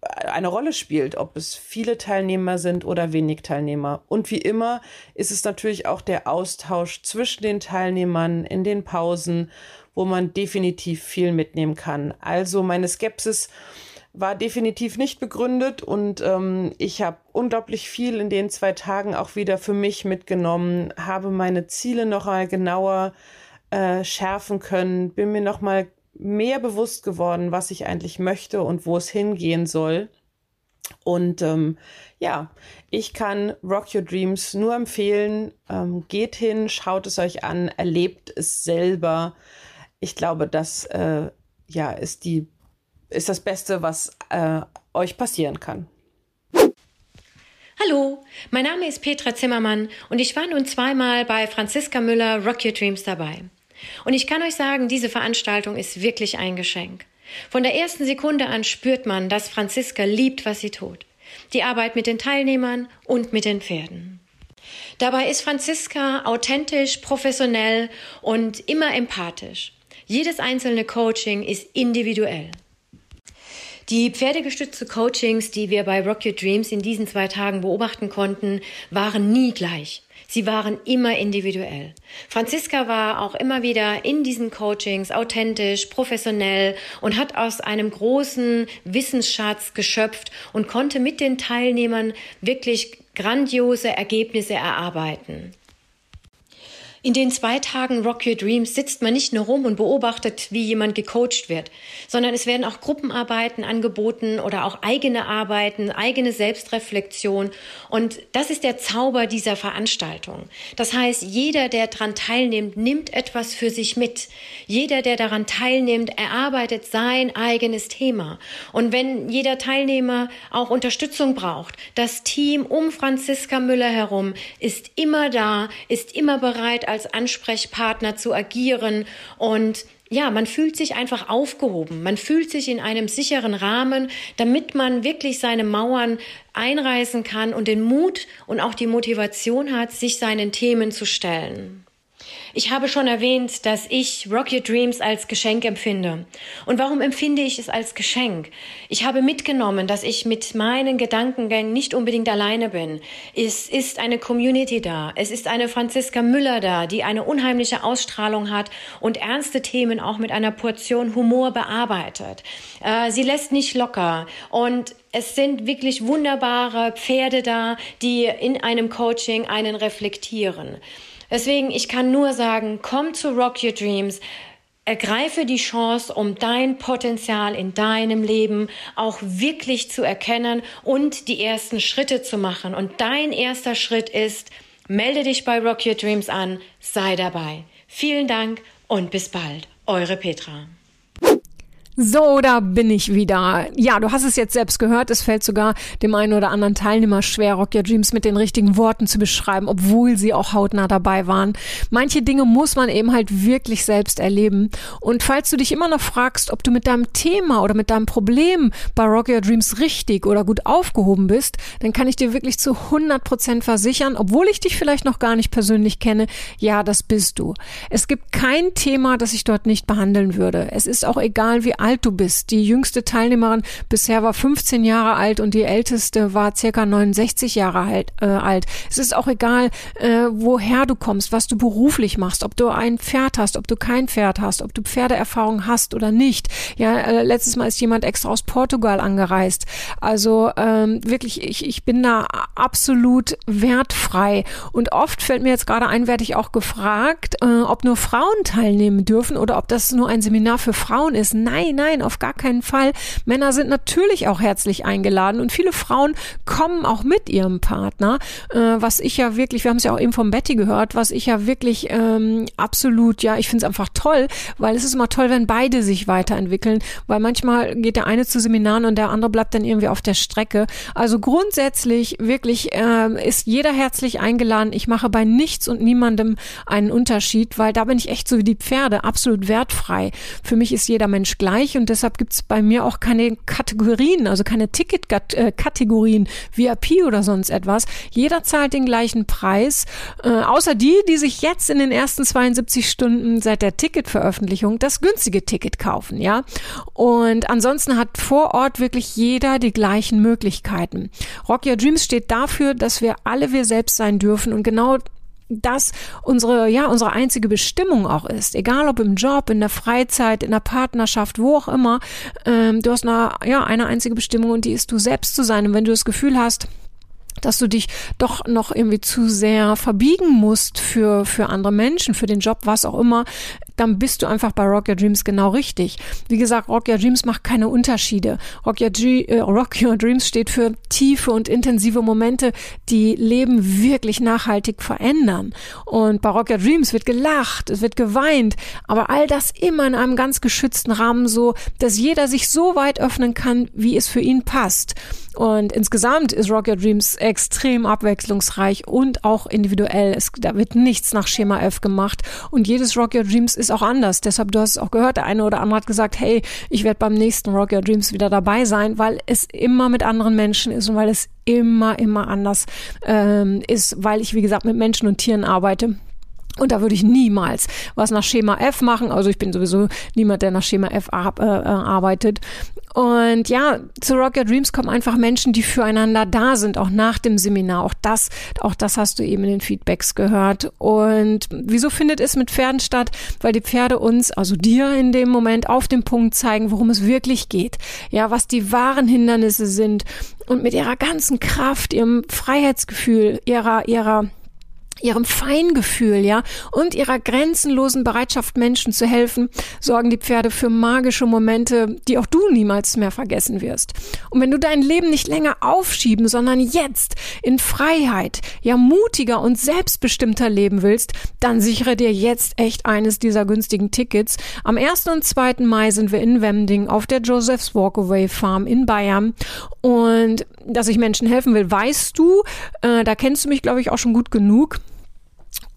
eine Rolle spielt, ob es viele Teilnehmer sind oder wenig Teilnehmer. Und wie immer ist es natürlich auch der Austausch zwischen den Teilnehmern in den Pausen, wo man definitiv viel mitnehmen kann. Also meine Skepsis war definitiv nicht begründet und ähm, ich habe unglaublich viel in den zwei Tagen auch wieder für mich mitgenommen, habe meine Ziele noch mal genauer äh, schärfen können, bin mir noch mal mehr bewusst geworden, was ich eigentlich möchte und wo es hingehen soll. Und ähm, ja, ich kann Rock Your Dreams nur empfehlen. Ähm, geht hin, schaut es euch an, erlebt es selber. Ich glaube, das äh, ja, ist die ist das Beste, was äh, euch passieren kann. Hallo, mein Name ist Petra Zimmermann und ich war nun zweimal bei Franziska Müller Rock Your Dreams dabei. Und ich kann euch sagen, diese Veranstaltung ist wirklich ein Geschenk. Von der ersten Sekunde an spürt man, dass Franziska liebt, was sie tut. Die Arbeit mit den Teilnehmern und mit den Pferden. Dabei ist Franziska authentisch, professionell und immer empathisch. Jedes einzelne Coaching ist individuell. Die pferdegestützte Coachings, die wir bei Rock Your Dreams in diesen zwei Tagen beobachten konnten, waren nie gleich. Sie waren immer individuell. Franziska war auch immer wieder in diesen Coachings authentisch, professionell und hat aus einem großen Wissensschatz geschöpft und konnte mit den Teilnehmern wirklich grandiose Ergebnisse erarbeiten. In den zwei Tagen Rock Your Dreams sitzt man nicht nur rum und beobachtet, wie jemand gecoacht wird, sondern es werden auch Gruppenarbeiten angeboten oder auch eigene Arbeiten, eigene Selbstreflexion. Und das ist der Zauber dieser Veranstaltung. Das heißt, jeder, der daran teilnimmt, nimmt etwas für sich mit. Jeder, der daran teilnimmt, erarbeitet sein eigenes Thema. Und wenn jeder Teilnehmer auch Unterstützung braucht, das Team um Franziska Müller herum ist immer da, ist immer bereit, als Ansprechpartner zu agieren und ja, man fühlt sich einfach aufgehoben. Man fühlt sich in einem sicheren Rahmen, damit man wirklich seine Mauern einreißen kann und den Mut und auch die Motivation hat, sich seinen Themen zu stellen. Ich habe schon erwähnt, dass ich Rock Your Dreams als Geschenk empfinde. Und warum empfinde ich es als Geschenk? Ich habe mitgenommen, dass ich mit meinen Gedankengängen nicht unbedingt alleine bin. Es ist eine Community da. Es ist eine Franziska Müller da, die eine unheimliche Ausstrahlung hat und ernste Themen auch mit einer Portion Humor bearbeitet. Äh, sie lässt nicht locker und es sind wirklich wunderbare Pferde da, die in einem Coaching einen reflektieren. Deswegen, ich kann nur sagen, komm zu Rock Your Dreams. Ergreife die Chance, um dein Potenzial in deinem Leben auch wirklich zu erkennen und die ersten Schritte zu machen. Und dein erster Schritt ist, melde dich bei Rock Your Dreams an, sei dabei. Vielen Dank und bis bald. Eure Petra. So, da bin ich wieder. Ja, du hast es jetzt selbst gehört. Es fällt sogar dem einen oder anderen Teilnehmer schwer, Rock Your Dreams mit den richtigen Worten zu beschreiben, obwohl sie auch hautnah dabei waren. Manche Dinge muss man eben halt wirklich selbst erleben. Und falls du dich immer noch fragst, ob du mit deinem Thema oder mit deinem Problem bei Rock Your Dreams richtig oder gut aufgehoben bist, dann kann ich dir wirklich zu 100 Prozent versichern, obwohl ich dich vielleicht noch gar nicht persönlich kenne, ja, das bist du. Es gibt kein Thema, das ich dort nicht behandeln würde. Es ist auch egal, wie alt du bist. Die jüngste Teilnehmerin bisher war 15 Jahre alt und die älteste war circa 69 Jahre alt. Äh, alt. Es ist auch egal, äh, woher du kommst, was du beruflich machst, ob du ein Pferd hast, ob du kein Pferd hast, ob du Pferdeerfahrung hast oder nicht. Ja, äh, letztes Mal ist jemand extra aus Portugal angereist. Also ähm, wirklich, ich, ich bin da absolut wertfrei. Und oft fällt mir jetzt gerade ein, werde ich auch gefragt, äh, ob nur Frauen teilnehmen dürfen oder ob das nur ein Seminar für Frauen ist. Nein, nein, auf gar keinen Fall. Männer sind natürlich auch herzlich eingeladen und viele Frauen kommen auch mit ihrem Partner, äh, was ich ja wirklich, wir haben es ja auch eben von Betty gehört, was ich ja wirklich ähm, absolut, ja, ich finde es einfach toll, weil es ist immer toll, wenn beide sich weiterentwickeln, weil manchmal geht der eine zu Seminaren und der andere bleibt dann irgendwie auf der Strecke. Also grundsätzlich wirklich äh, ist jeder herzlich eingeladen. Ich mache bei nichts und niemandem einen Unterschied, weil da bin ich echt so wie die Pferde, absolut wertfrei. Für mich ist jeder Mensch gleich und deshalb gibt es bei mir auch keine Kategorien, also keine Ticket-Kategorien, VIP oder sonst etwas. Jeder zahlt den gleichen Preis, äh, außer die, die sich jetzt in den ersten 72 Stunden seit der Ticketveröffentlichung das günstige Ticket kaufen, ja. Und ansonsten hat vor Ort wirklich jeder die gleichen Möglichkeiten. Rock Your Dreams steht dafür, dass wir alle wir selbst sein dürfen und genau das unsere, ja, unsere einzige Bestimmung auch ist. Egal ob im Job, in der Freizeit, in der Partnerschaft, wo auch immer. Ähm, du hast eine, ja, eine einzige Bestimmung und die ist du selbst zu sein. Und wenn du das Gefühl hast, dass du dich doch noch irgendwie zu sehr verbiegen musst für, für andere Menschen, für den Job, was auch immer, dann bist du einfach bei Rock Your Dreams genau richtig. Wie gesagt, Rock Your Dreams macht keine Unterschiede. Rock Your, äh, Rock Your Dreams steht für tiefe und intensive Momente, die Leben wirklich nachhaltig verändern. Und bei Rock Your Dreams wird gelacht, es wird geweint, aber all das immer in einem ganz geschützten Rahmen so, dass jeder sich so weit öffnen kann, wie es für ihn passt. Und insgesamt ist Rock Your Dreams extrem abwechslungsreich und auch individuell. Es, da wird nichts nach Schema F gemacht. Und jedes Rock Your Dreams ist auch anders. Deshalb, du hast es auch gehört, der eine oder andere hat gesagt, hey, ich werde beim nächsten Rock Your Dreams wieder dabei sein, weil es immer mit anderen Menschen ist und weil es immer, immer anders ähm, ist, weil ich, wie gesagt, mit Menschen und Tieren arbeite. Und da würde ich niemals was nach Schema F machen. Also ich bin sowieso niemand, der nach Schema F äh, äh, arbeitet. Und ja, zu Rock Your Dreams kommen einfach Menschen, die füreinander da sind, auch nach dem Seminar. Auch das, auch das hast du eben in den Feedbacks gehört. Und wieso findet es mit Pferden statt? Weil die Pferde uns, also dir in dem Moment, auf den Punkt zeigen, worum es wirklich geht. Ja, was die wahren Hindernisse sind. Und mit ihrer ganzen Kraft, ihrem Freiheitsgefühl, ihrer, ihrer ihrem Feingefühl, ja, und ihrer grenzenlosen Bereitschaft, Menschen zu helfen, sorgen die Pferde für magische Momente, die auch du niemals mehr vergessen wirst. Und wenn du dein Leben nicht länger aufschieben, sondern jetzt in Freiheit, ja, mutiger und selbstbestimmter leben willst, dann sichere dir jetzt echt eines dieser günstigen Tickets. Am 1. und 2. Mai sind wir in Wemding auf der Joseph's Walkaway Farm in Bayern. Und dass ich Menschen helfen will, weißt du, äh, da kennst du mich, glaube ich, auch schon gut genug.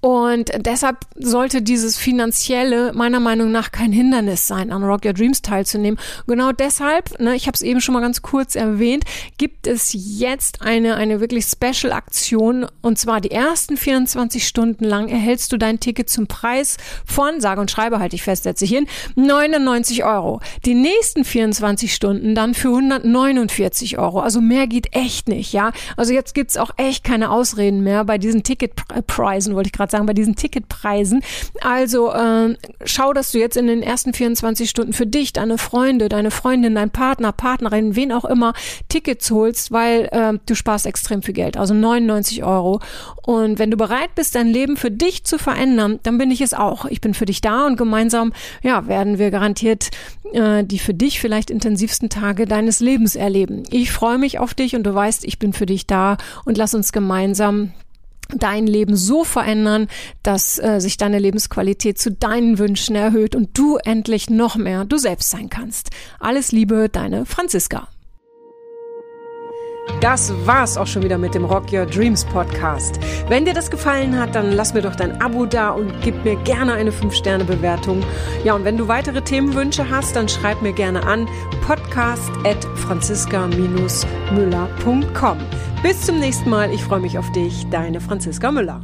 Und deshalb sollte dieses finanzielle meiner Meinung nach kein Hindernis sein, an Rock Your Dreams teilzunehmen. Genau deshalb, ne, ich habe es eben schon mal ganz kurz erwähnt, gibt es jetzt eine eine wirklich Special Aktion und zwar die ersten 24 Stunden lang erhältst du dein Ticket zum Preis von, sage und schreibe, halte ich fest, setze ich hin, 99 Euro. Die nächsten 24 Stunden dann für 149 Euro. Also mehr geht echt nicht, ja. Also jetzt gibt's auch echt keine Ausreden mehr bei diesen Ticketpreisen, wollte ich gerade sagen, bei diesen Ticketpreisen. Also äh, schau, dass du jetzt in den ersten 24 Stunden für dich, deine Freunde, deine Freundin, dein Partner, Partnerin, wen auch immer, Tickets holst, weil äh, du sparst extrem viel Geld. Also 99 Euro. Und wenn du bereit bist, dein Leben für dich zu verändern, dann bin ich es auch. Ich bin für dich da und gemeinsam, ja, werden wir garantiert äh, die für dich vielleicht intensivsten Tage deines Lebens erleben. Ich freue mich auf dich und du weißt, ich bin für dich da und lass uns gemeinsam dein Leben so verändern, dass äh, sich deine Lebensqualität zu deinen Wünschen erhöht und du endlich noch mehr du selbst sein kannst. Alles Liebe, deine Franziska. Das war's auch schon wieder mit dem Rock Your Dreams Podcast. Wenn dir das gefallen hat, dann lass mir doch dein Abo da und gib mir gerne eine 5-Sterne-Bewertung. Ja, und wenn du weitere Themenwünsche hast, dann schreib mir gerne an podcast at franziska-müller.com. Bis zum nächsten Mal. Ich freue mich auf dich. Deine Franziska Müller.